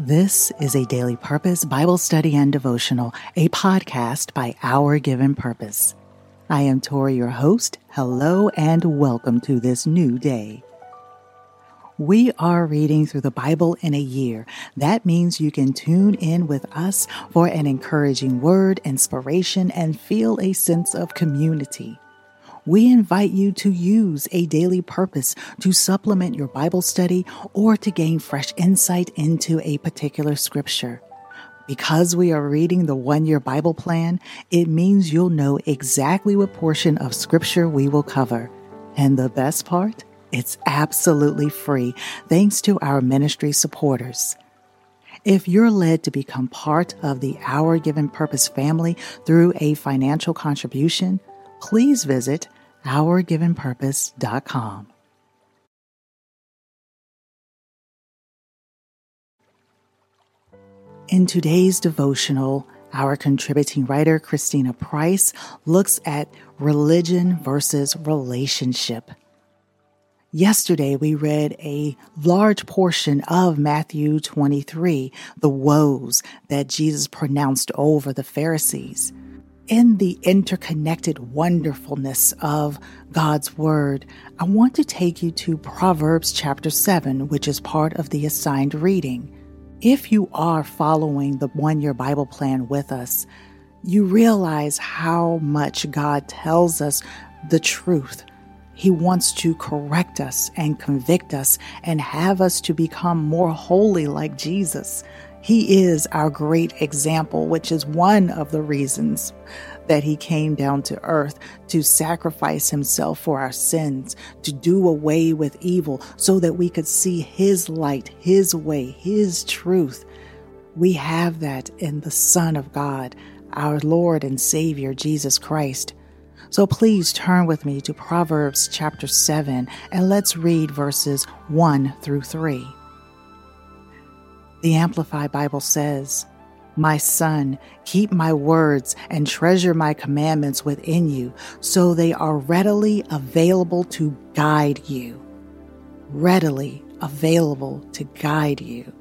This is a daily purpose Bible study and devotional, a podcast by Our Given Purpose. I am Tori, your host. Hello and welcome to this new day. We are reading through the Bible in a year. That means you can tune in with us for an encouraging word, inspiration, and feel a sense of community. We invite you to use a daily purpose to supplement your Bible study or to gain fresh insight into a particular scripture. Because we are reading the one year Bible plan, it means you'll know exactly what portion of scripture we will cover. And the best part? It's absolutely free thanks to our ministry supporters. If you're led to become part of the Our Given Purpose family through a financial contribution, please visit OurGivenPurpose.com. In today's devotional, our contributing writer, Christina Price, looks at religion versus relationship. Yesterday, we read a large portion of Matthew 23, the woes that Jesus pronounced over the Pharisees. In the interconnected wonderfulness of God's Word, I want to take you to Proverbs chapter 7, which is part of the assigned reading. If you are following the one year Bible plan with us, you realize how much God tells us the truth he wants to correct us and convict us and have us to become more holy like Jesus. He is our great example, which is one of the reasons that he came down to earth to sacrifice himself for our sins, to do away with evil so that we could see his light, his way, his truth. We have that in the Son of God, our Lord and Savior, Jesus Christ. So please turn with me to Proverbs chapter 7 and let's read verses 1 through 3. The Amplified Bible says, My son, keep my words and treasure my commandments within you, so they are readily available to guide you. Readily available to guide you.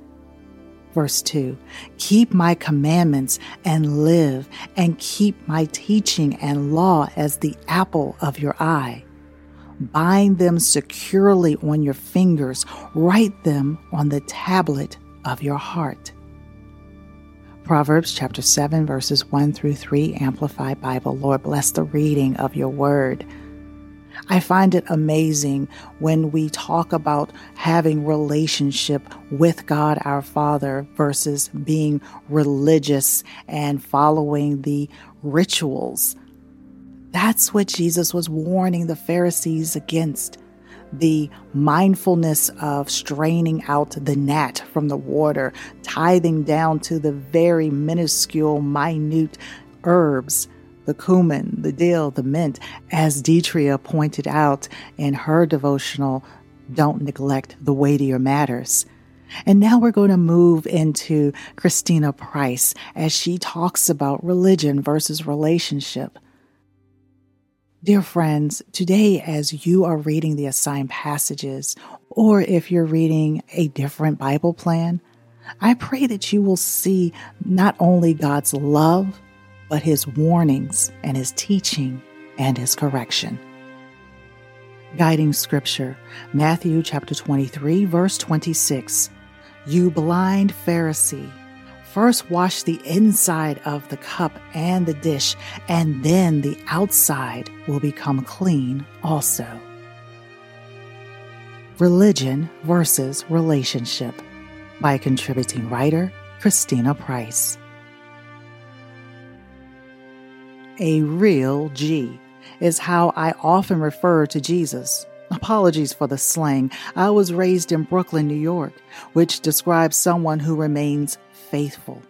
Verse 2 Keep my commandments and live, and keep my teaching and law as the apple of your eye. Bind them securely on your fingers, write them on the tablet of your heart. Proverbs chapter 7, verses 1 through 3, Amplified Bible. Lord, bless the reading of your word. I find it amazing when we talk about having relationship with God our Father versus being religious and following the rituals. That's what Jesus was warning the Pharisees against the mindfulness of straining out the gnat from the water, tithing down to the very minuscule, minute herbs the cumin, the dill, the mint, as Deetria pointed out in her devotional, don't neglect the weightier matters. And now we're going to move into Christina Price as she talks about religion versus relationship. Dear friends, today, as you are reading the assigned passages, or if you're reading a different Bible plan, I pray that you will see not only God's love, but his warnings and his teaching and his correction. Guiding scripture, Matthew chapter 23, verse 26. You blind Pharisee, first wash the inside of the cup and the dish, and then the outside will become clean also. Religion versus Relationship by contributing writer Christina Price. A real G is how I often refer to Jesus. Apologies for the slang. I was raised in Brooklyn, New York, which describes someone who remains faithful.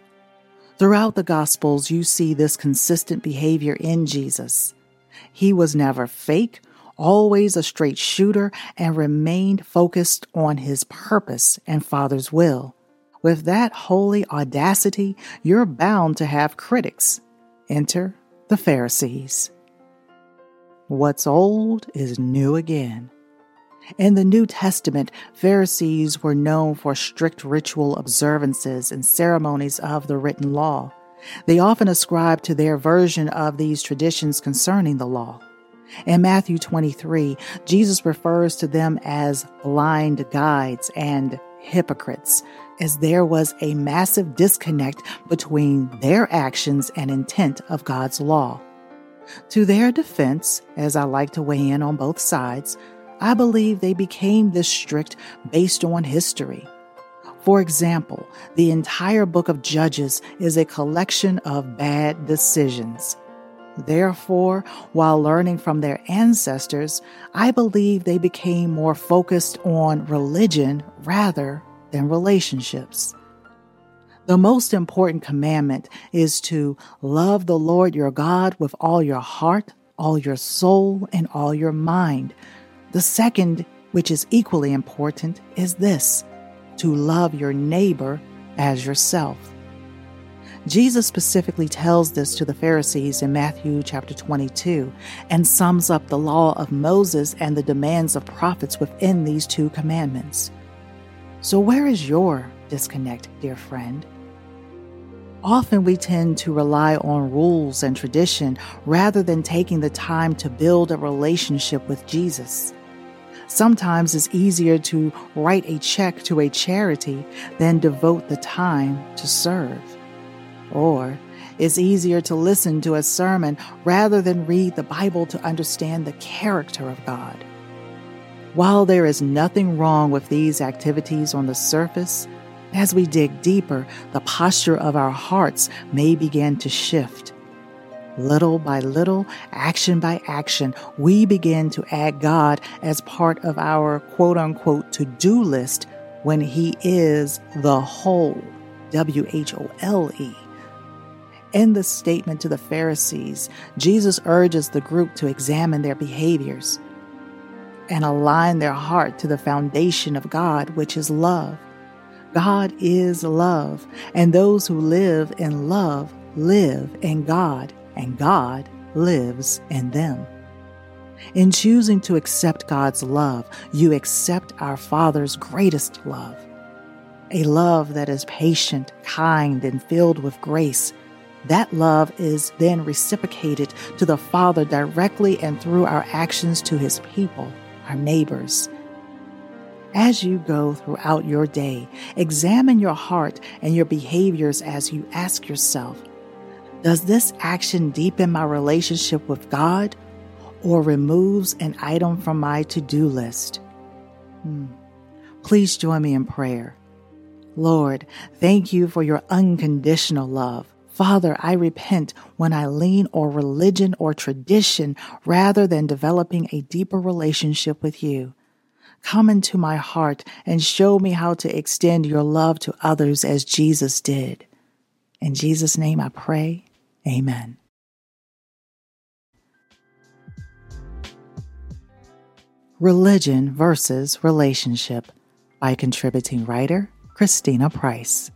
Throughout the Gospels, you see this consistent behavior in Jesus. He was never fake, always a straight shooter, and remained focused on his purpose and Father's will. With that holy audacity, you're bound to have critics. Enter the Pharisees. What's old is new again. In the New Testament, Pharisees were known for strict ritual observances and ceremonies of the written law. They often ascribed to their version of these traditions concerning the law. In Matthew 23, Jesus refers to them as blind guides and hypocrites, as there was a massive disconnect between their actions and intent of God's law. To their defense, as I like to weigh in on both sides, I believe they became this strict based on history. For example, the entire book of Judges is a collection of bad decisions. Therefore, while learning from their ancestors, I believe they became more focused on religion rather than relationships. The most important commandment is to love the Lord your God with all your heart, all your soul, and all your mind. The second, which is equally important, is this to love your neighbor as yourself. Jesus specifically tells this to the Pharisees in Matthew chapter 22 and sums up the law of Moses and the demands of prophets within these two commandments. So, where is your disconnect, dear friend? Often we tend to rely on rules and tradition rather than taking the time to build a relationship with Jesus. Sometimes it's easier to write a check to a charity than devote the time to serve. Or it's easier to listen to a sermon rather than read the Bible to understand the character of God. While there is nothing wrong with these activities on the surface, as we dig deeper, the posture of our hearts may begin to shift. Little by little, action by action, we begin to add God as part of our quote unquote to do list when He is the whole. W H O L E. In the statement to the Pharisees, Jesus urges the group to examine their behaviors and align their heart to the foundation of God, which is love. God is love, and those who live in love live in God, and God lives in them. In choosing to accept God's love, you accept our Father's greatest love. A love that is patient, kind, and filled with grace. That love is then reciprocated to the Father directly and through our actions to His people, our neighbors. As you go throughout your day, examine your heart and your behaviors as you ask yourself Does this action deepen my relationship with God or removes an item from my to do list? Hmm. Please join me in prayer. Lord, thank you for your unconditional love. Father, I repent when I lean on religion or tradition rather than developing a deeper relationship with you. Come into my heart and show me how to extend your love to others as Jesus did. In Jesus' name I pray. Amen. Religion versus Relationship by contributing writer Christina Price.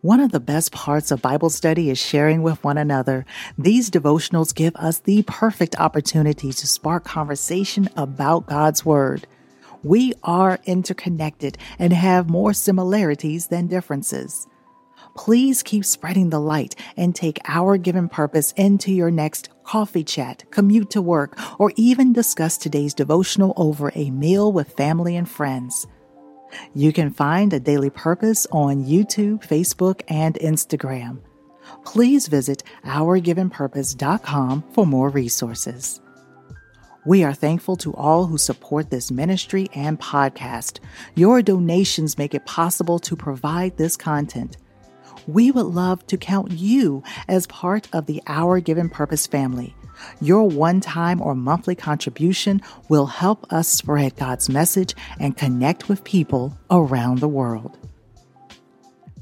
One of the best parts of Bible study is sharing with one another. These devotionals give us the perfect opportunity to spark conversation about God's Word. We are interconnected and have more similarities than differences. Please keep spreading the light and take our given purpose into your next coffee chat, commute to work, or even discuss today's devotional over a meal with family and friends. You can find a daily purpose on YouTube, Facebook, and Instagram. Please visit ourgivenpurpose.com for more resources. We are thankful to all who support this ministry and podcast. Your donations make it possible to provide this content. We would love to count you as part of the Our Given Purpose family. Your one time or monthly contribution will help us spread God's message and connect with people around the world.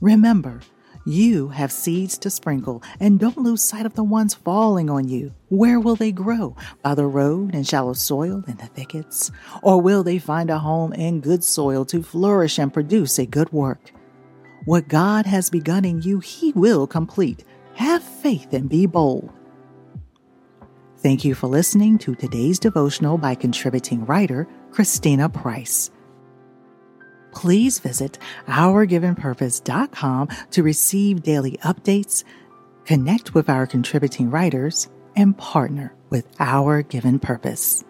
Remember, you have seeds to sprinkle, and don't lose sight of the ones falling on you. Where will they grow? By the road, in shallow soil, in the thickets? Or will they find a home in good soil to flourish and produce a good work? What God has begun in you, He will complete. Have faith and be bold. Thank you for listening to today's devotional by contributing writer Christina Price. Please visit OurGivenPurpose.com to receive daily updates, connect with our contributing writers, and partner with Our Given Purpose.